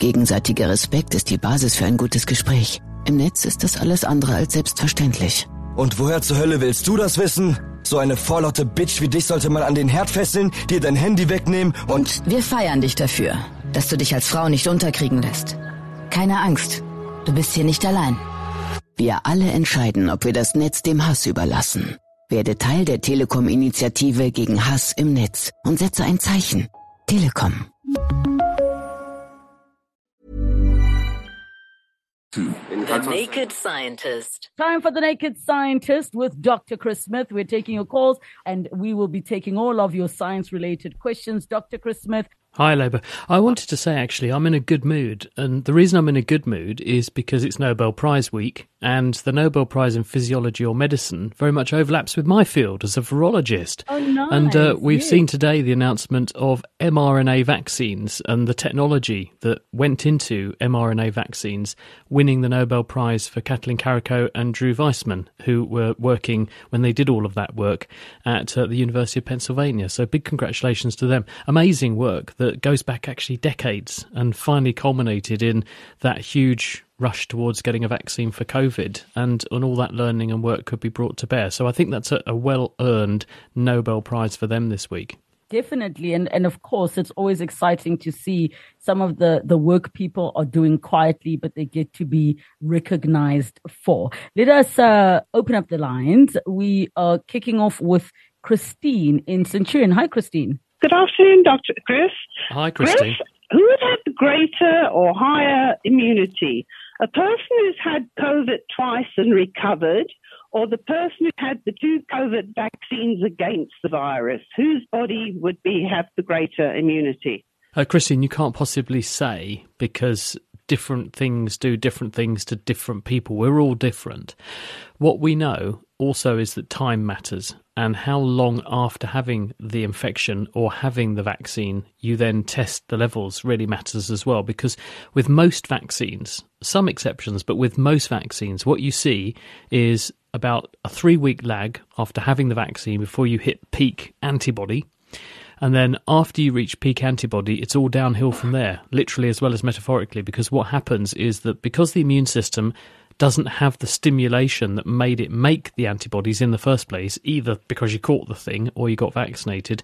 Gegenseitiger Respekt ist die Basis für ein gutes Gespräch. Im Netz ist das alles andere als selbstverständlich. Und woher zur Hölle willst du das wissen? So eine vorlaute Bitch wie dich sollte man an den Herd fesseln, dir dein Handy wegnehmen und... Wir feiern dich dafür, dass du dich als Frau nicht unterkriegen lässt. Keine Angst, du bist hier nicht allein. Wir alle entscheiden, ob wir das Netz dem Hass überlassen. Werde Teil der Telekom-Initiative gegen Hass im Netz und setze ein Zeichen. Telekom. The Naked Scientist. Time for the Naked Scientist with Dr. Chris Smith. We're taking your calls and we will be taking all of your science related questions. Dr. Chris Smith, Hi, Lebo. I wanted to say actually, I'm in a good mood. And the reason I'm in a good mood is because it's Nobel Prize week, and the Nobel Prize in Physiology or Medicine very much overlaps with my field as a virologist. Oh, nice. And uh, we've seen today the announcement of mRNA vaccines and the technology that went into mRNA vaccines, winning the Nobel Prize for Katalin Karikó and Drew Weissman, who were working when they did all of that work at uh, the University of Pennsylvania. So big congratulations to them. Amazing work that goes back actually decades and finally culminated in that huge rush towards getting a vaccine for COVID, and, and all that learning and work could be brought to bear. So I think that's a, a well earned Nobel Prize for them this week. Definitely. And, and of course, it's always exciting to see some of the, the work people are doing quietly, but they get to be recognized for. Let us uh, open up the lines. We are kicking off with Christine in Centurion. Hi, Christine. Good afternoon, Dr. Chris. Hi, Christine. Chris, who would have greater or higher immunity? A person who's had COVID twice and recovered, or the person who had the two COVID vaccines against the virus? Whose body would be have the greater immunity? Uh, Christine, you can't possibly say because different things do different things to different people. We're all different. What we know also is that time matters. And how long after having the infection or having the vaccine you then test the levels really matters as well. Because with most vaccines some exceptions but with most vaccines what you see is about a 3 week lag after having the vaccine before you hit peak antibody. And then after you reach peak antibody, it's all downhill from there, literally as well as metaphorically, because what happens is that because the immune system doesn't have the stimulation that made it make the antibodies in the first place, either because you caught the thing or you got vaccinated,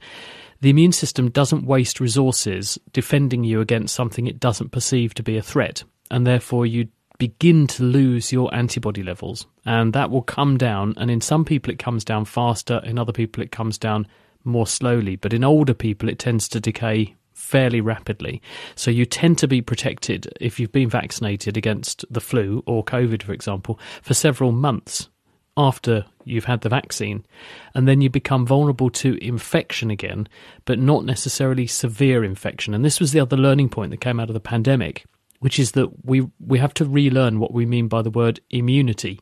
the immune system doesn't waste resources defending you against something it doesn't perceive to be a threat. And therefore, you begin to lose your antibody levels. And that will come down. And in some people, it comes down faster. In other people, it comes down more slowly. But in older people, it tends to decay fairly rapidly. So you tend to be protected if you've been vaccinated against the flu or COVID, for example, for several months after you've had the vaccine. And then you become vulnerable to infection again, but not necessarily severe infection. And this was the other learning point that came out of the pandemic. Which is that we we have to relearn what we mean by the word immunity.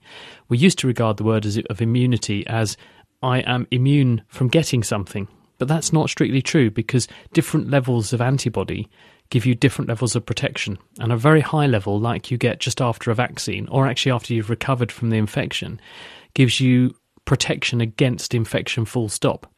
We used to regard the word as, of immunity as I am immune from getting something, but that's not strictly true because different levels of antibody give you different levels of protection. And a very high level, like you get just after a vaccine, or actually after you've recovered from the infection, gives you protection against infection full stop.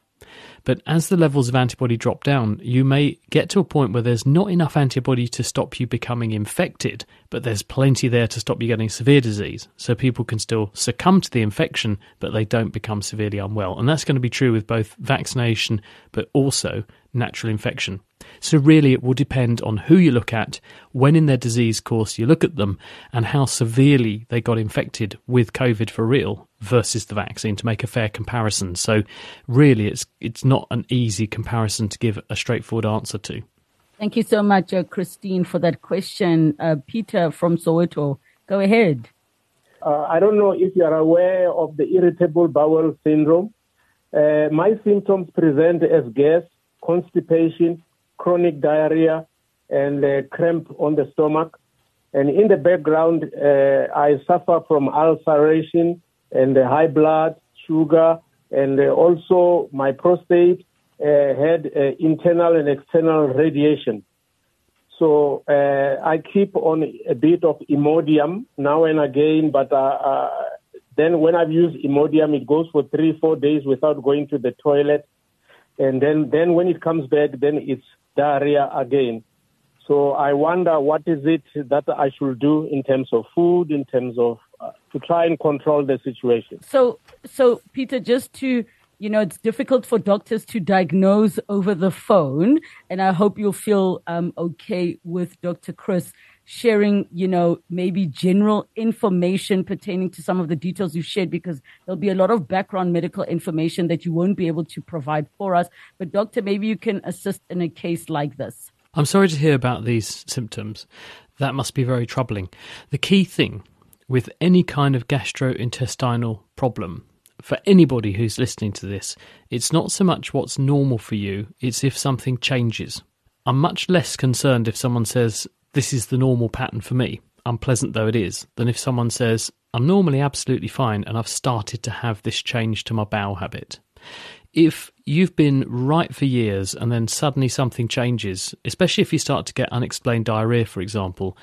But as the levels of antibody drop down, you may get to a point where there's not enough antibody to stop you becoming infected, but there's plenty there to stop you getting severe disease. So people can still succumb to the infection, but they don't become severely unwell. And that's going to be true with both vaccination, but also natural infection. So, really, it will depend on who you look at, when in their disease course you look at them, and how severely they got infected with COVID for real versus the vaccine to make a fair comparison. So, really, it's it's not an easy comparison to give a straightforward answer to. Thank you so much, uh, Christine, for that question. Uh, Peter from Soweto, go ahead. Uh, I don't know if you are aware of the irritable bowel syndrome. Uh, my symptoms present as gas, constipation, chronic diarrhea, and uh, cramp on the stomach. And in the background, uh, I suffer from ulceration and uh, high blood, sugar, and uh, also my prostate uh, had uh, internal and external radiation. So I keep on a bit of Imodium now and again, but then when I've used Imodium, it goes for three, four days without going to the toilet, and then then when it comes back, then it's diarrhea again. So I wonder what is it that I should do in terms of food, in terms of to try and control the situation. So, so Peter, just to you know, it's difficult for doctors to diagnose over the phone, and I hope you'll feel um, okay with Dr. Chris sharing, you know, maybe general information pertaining to some of the details you shared because there'll be a lot of background medical information that you won't be able to provide for us. But, doctor, maybe you can assist in a case like this. I'm sorry to hear about these symptoms. That must be very troubling. The key thing with any kind of gastrointestinal problem for anybody who's listening to this, it's not so much what's normal for you, it's if something changes. I'm much less concerned if someone says, This is the normal pattern for me, unpleasant though it is, than if someone says, I'm normally absolutely fine and I've started to have this change to my bowel habit. If you've been right for years and then suddenly something changes, especially if you start to get unexplained diarrhea, for example,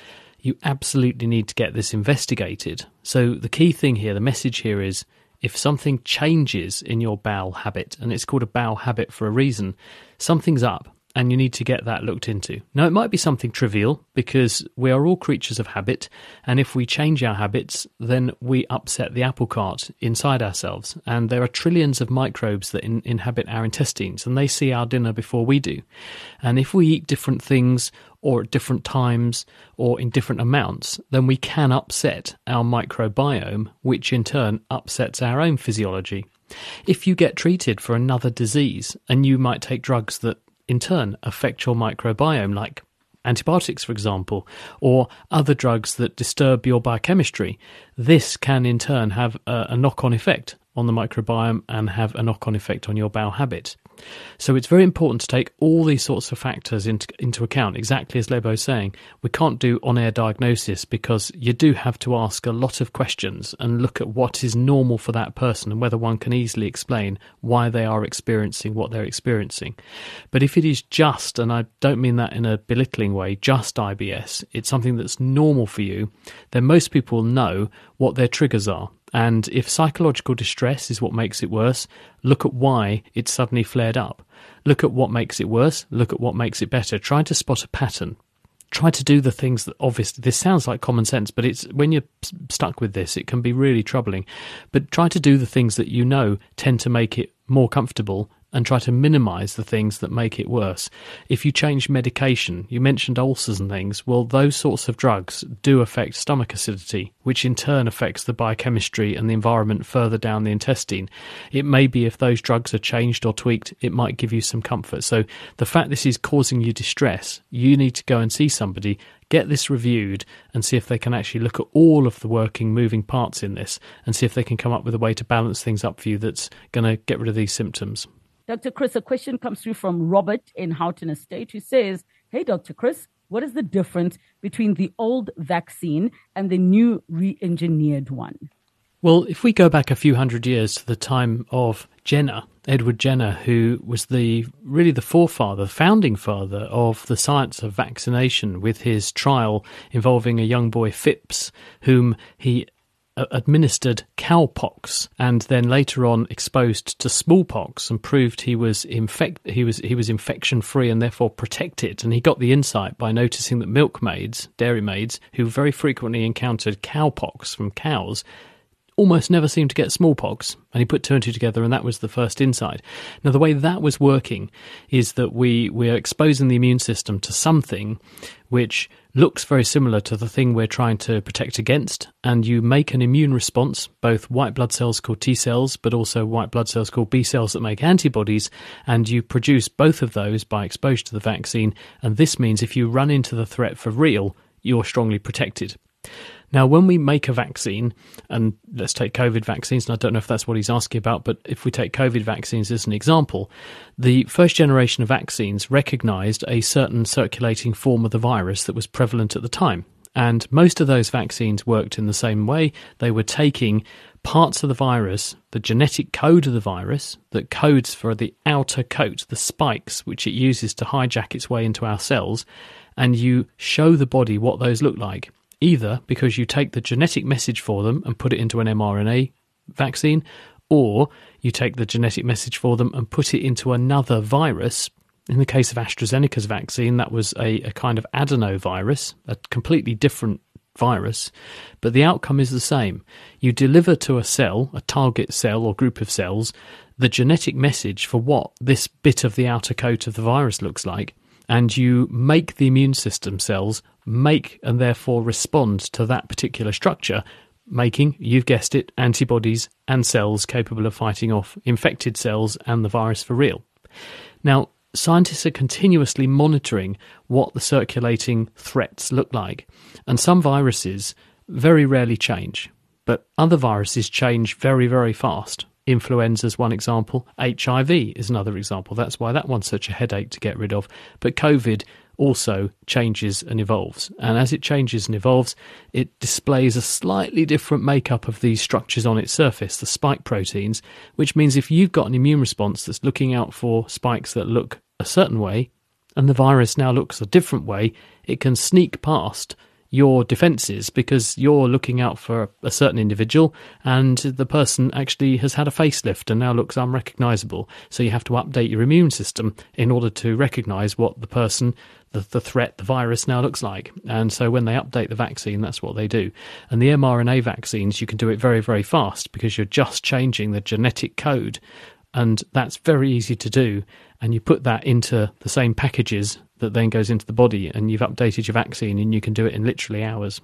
you absolutely need to get this investigated. So, the key thing here, the message here is if something changes in your bowel habit, and it's called a bowel habit for a reason, something's up and you need to get that looked into. Now, it might be something trivial because we are all creatures of habit, and if we change our habits, then we upset the apple cart inside ourselves. And there are trillions of microbes that in, inhabit our intestines, and they see our dinner before we do. And if we eat different things, or at different times, or in different amounts, then we can upset our microbiome, which in turn upsets our own physiology. If you get treated for another disease and you might take drugs that in turn affect your microbiome, like antibiotics, for example, or other drugs that disturb your biochemistry, this can in turn have a, knock on effect on the microbiome and have a knock on effect on your bowel habit. So it's very important to take all these sorts of factors into, into account, exactly as Lebo's saying. We can't do on air diagnosis because you do have to ask a lot of questions and look at what is normal for that person and whether one can easily explain why they are experiencing what they're experiencing. But if it is just, and I don't mean that in a belittling way, just IBS, it's something that's normal for you, then most people know what their triggers are and if psychological distress is what makes it worse, look at why it suddenly flared up. Look at what makes it worse, look at what makes it better. Try to spot a pattern. Try to do the things that obviously this sounds like common sense, but it's when you're stuck with this, it can be really troubling. But try to do the things that you know tend to make it more comfortable and try to minimize the things that make it worse. If you change medication, you mentioned ulcers and things, well, those sorts of drugs do affect stomach acidity, which in turn affects the biochemistry and the environment further down the intestine. It may be if those drugs are changed or tweaked, it might give you some comfort. So the fact this is causing you distress, you need to go and see somebody, get this reviewed and see if they can actually look at all of the working moving parts in this and see if they can come up with a way to balance things up for you that's going to get rid of these symptoms. Dr. Chris, a question comes through from Robert in Houghton Estate who says, Hey, Dr. Chris, what is the difference between the old vaccine and the new re engineered one? Well, if we go back a few hundred years to the time of Jenner, Edward Jenner, who was the really the forefather, founding father of the science of vaccination, with his trial involving a young boy Phipps, whom he administered cowpox and then later on exposed to smallpox and proved he was infect he was he was infection free and therefore protected and he got the insight by noticing that milkmaids dairymaids who very frequently encountered cowpox from cows almost never seemed to get smallpox. And he put two and two together, and that was the first insight. Now, the way that was working is that we, we're exposing the immune system to something which looks very similar to the thing we're trying to protect against. And you make an immune response, both white blood cells called T cells, but also white blood cells called B cells that make antibodies. And you produce both of those by exposure to the vaccine. And this means if you run into the threat for real, you're strongly protected. Now, when we make a vaccine, and let's take COVID vaccines, and I don't know if that's what he's asking about, but if we take COVID vaccines as an example, the first generation of vaccines recognized a certain circulating form of the virus that was prevalent at the time. And most of those vaccines worked in the same way. They were taking parts of the virus, the genetic code of the virus that codes for the outer coat, the spikes, which it uses to hijack its way into our cells, and you show the body what those look like either because you take the genetic message for them and put it into an mRNA vaccine, or you take the genetic message for them and put it into another virus, In the case of AstraZeneca's vaccine, that was a, a kind of adenovirus, a completely different virus, but the outcome is the same. You deliver to a cell, a target cell or group of cells, the genetic message for what this bit of the outer coat of the virus looks like, and you make the immune system cells make and therefore respond to that particular structure, making, you've guessed it, antibodies and cells capable of fighting off infected cells and the virus for real. Now, scientists are continuously monitoring what the circulating threats look like, and some viruses very rarely change, but other viruses change very, very fast. Influenza is one example. HIV is another example. That's why that one's such a headache to get rid of. But COVID also changes and evolves. And as it changes and evolves, it displays a slightly different makeup of these structures on its surface, the spike proteins, which means if you've got an immune response that's looking out for spikes that look a certain way, and the virus now looks a different way, it can sneak past your defenses because you're looking out for a certain individual and the person actually has had a facelift and now looks unrecognizable. So you have to update your immune system in order to recognize what the person, the, the threat, the virus now looks like. And so when they update the vaccine, that's what they do. And the mRNA vaccines, you can do it very, very fast because you're just changing the genetic code. And that's very easy to do. And you put that into the same packages that then goes into the body, and you've updated your vaccine, and you can do it in literally hours.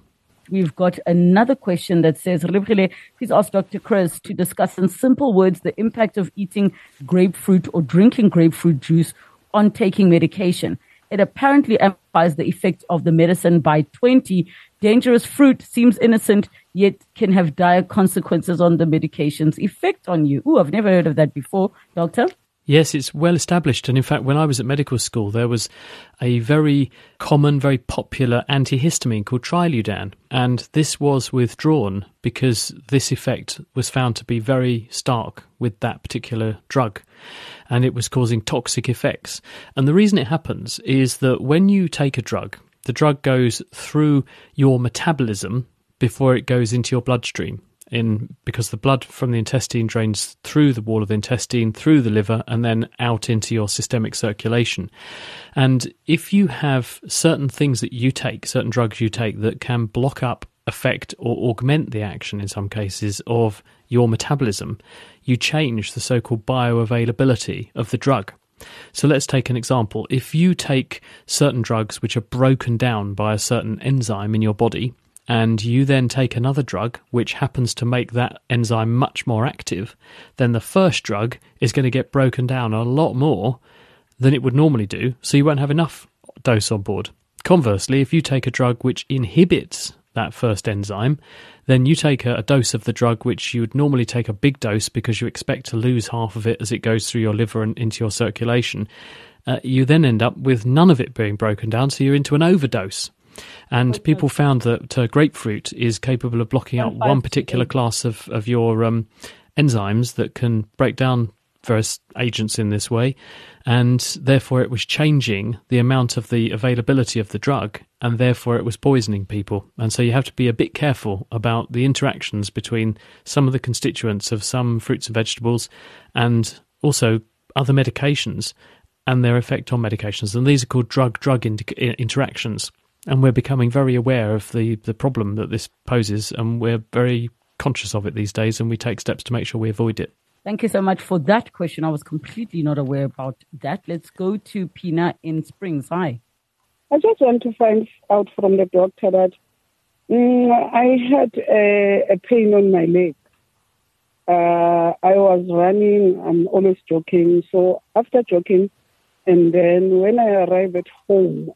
We've got another question that says, please ask Dr. Chris to discuss in simple words the impact of eating grapefruit or drinking grapefruit juice on taking medication. It apparently amplifies the effect of the medicine by 20. Dangerous fruit seems innocent, yet can have dire consequences on the medication's effect on you. Ooh, I've never heard of that before, doctor. Yes, it's well established. And in fact, when I was at medical school, there was a very common, very popular antihistamine called Triludan. And this was withdrawn because this effect was found to be very stark with that particular drug. And it was causing toxic effects. And the reason it happens is that when you take a drug, the drug goes through your metabolism before it goes into your bloodstream in because the blood from the intestine drains through the wall of the intestine, through the liver, and then out into your systemic circulation. And if you have certain things that you take, certain drugs you take that can block up, affect, or augment the action in some cases of your metabolism, you change the so called bioavailability of the drug. So let's take an example. If you take certain drugs which are broken down by a certain enzyme in your body, and you then take another drug which happens to make that enzyme much more active, then the first drug is going to get broken down a lot more than it would normally do, so you won't have enough dose on board. Conversely, if you take a drug which inhibits that first enzyme, then you take a, a, dose of the drug which you would normally take a big dose because you expect to lose half of it as it goes through your liver and into your circulation. Uh, you then end up with none of it being broken down, so you're into an overdose. And okay. people found that uh, grapefruit is capable of blocking out one particular class of, of your um, enzymes that can break down various agents in this way. And therefore, it was changing the amount of the availability of the drug, and therefore, it was poisoning people. And so, you have to be a bit careful about the interactions between some of the constituents of some fruits and vegetables and also other medications and their effect on medications. And these are called drug drug interactions and we're becoming very aware of the the problem that this poses, and we're very conscious of it these days, and we take steps to make sure we avoid it. Thank you so much for that question. I was completely not aware about that. Let's go to Pina in Springs. Hi. I just want to find out from the doctor that mm, I had a, a, pain on my leg. Uh, I was running, I'm always joking. So after jogging, and then when I arrive at home,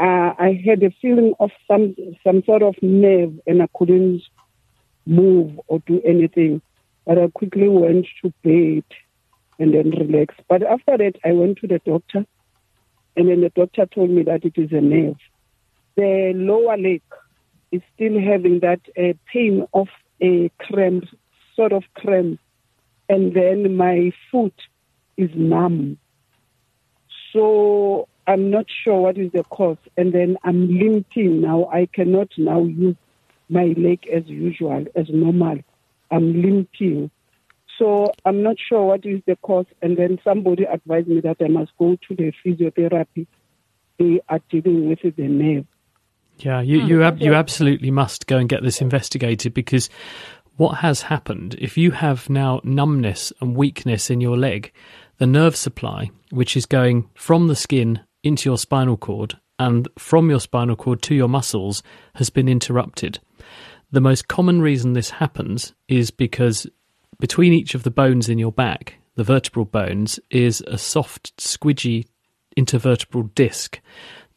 uh, I had a feeling of some some sort of nerve, and I couldn't move or do anything. But I quickly went to bed and then relaxed. But after that, I went to the doctor, and then the doctor told me that it is a nerve. The lower leg is still having that uh, pain of a cramp, sort of cramp, and then my foot is numb. So I'm not sure what is the cause. And then I'm limping now. I cannot now use my leg as usual, as normal. I'm limping. So I'm not sure what is the cause. And then somebody advised me that I must go to the physiotherapy. They are dealing with the nerve. Yeah, you you, mm-hmm. ab- you absolutely must go and get this investigated because what has happened if you have now numbness and weakness in your leg, the nerve supply, which is going from the skin into your spinal cord and from your spinal cord to your muscles, has been interrupted. The most common reason this happens is because between each of the bones in your back, the vertebral bones, is a soft, squidgy intervertebral disc,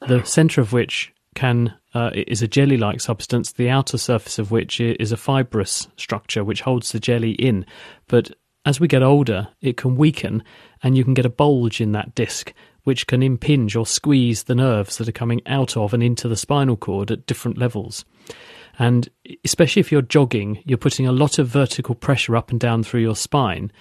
the centre of which can uh, is a jelly-like substance, the outer surface of which is a fibrous structure which holds the jelly in. But as we get older, it can weaken, and you can get a bulge in that disc, which can impinge or squeeze the nerves that are coming out of and into the spinal cord at different levels. And especially if you're jogging, you're putting a lot of vertical pressure up and down through your spine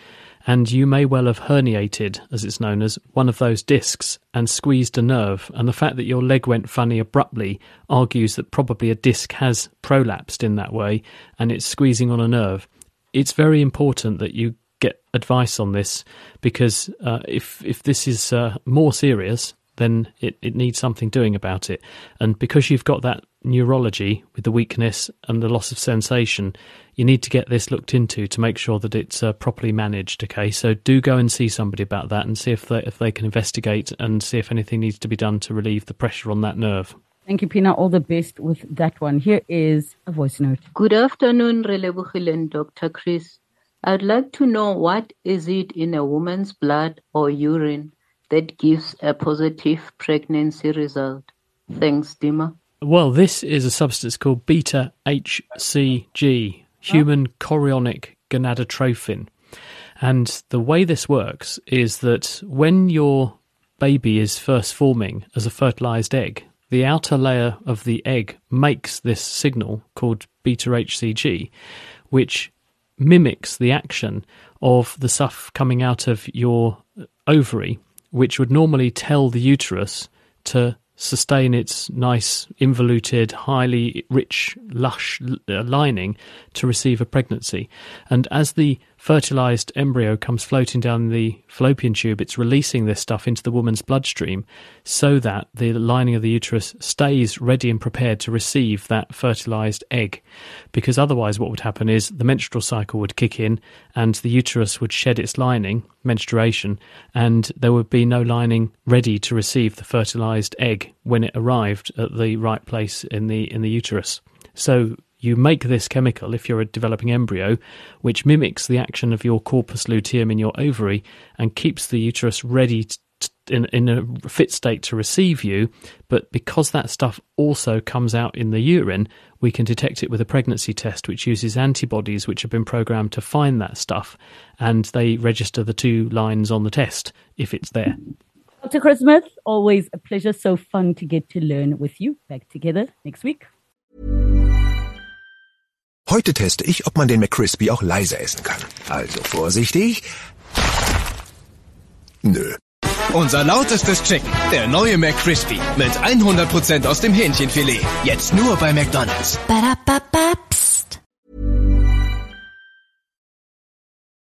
and you may well have herniated, as it's known as, one of those discs and squeezed a nerve. And the fact that your leg went funny abruptly argues that probably a disc has prolapsed in that way and it's squeezing on a nerve. It's very important that you get advice on this because uh, if if this is uh, more serious, then it, it needs something doing about it. And because you've got that neurology with the weakness and the loss of sensation, you need to get this looked into to make sure that it's uh, properly managed. Okay, so do go and see somebody about that and see if they if they can investigate and see if anything needs to be done to relieve the pressure on that nerve. Thank you, Pina. All the best with that one. Here is a voice note. Good afternoon, Relebogile Dr. Chris. I'd like to know what is it in a woman's blood or urine that gives a positive pregnancy result? Thanks, Dima. Well, this is a substance called beta HCG, human chorionic gonadotrophin. And the way this works is that when your baby is first forming as a fertilized egg, the outer layer of the egg makes this signal called beta HCG, which mimics the action of the stuff coming out of your ovary, which would normally tell the uterus to sustain its nice, involuted, highly rich, lush uh, lining to receive a pregnancy. And as the fertilized embryo comes floating down the fallopian tube, it's releasing this stuff into the woman's bloodstream so that the lining of the uterus stays ready and prepared to receive that fertilized egg. Because otherwise, what would happen is the menstrual cycle would kick in and the uterus would shed its lining, menstruation, and there would be no lining ready to receive the fertilized egg when it arrived at the right place in the in the uterus. So you make this chemical if you're a developing embryo, which mimics the action of your corpus luteum in your ovary and keeps the uterus ready to, in, in a fit state to receive you. But because that stuff also comes out in the urine, we can detect it with a pregnancy test, which uses antibodies which have been programmed to find that stuff, and they register the two lines on the test if it's there. Dr. Chris Smith, always a pleasure. So fun to get to learn with you. Back together next week. Heute teste ich, ob man den McCrispy auch leise essen kann. Also vorsichtig. Nö. Unser lautestes Chicken, der neue McCrispy mit 100% aus dem Hähnchenfilet. Jetzt nur bei McDonald's. Ba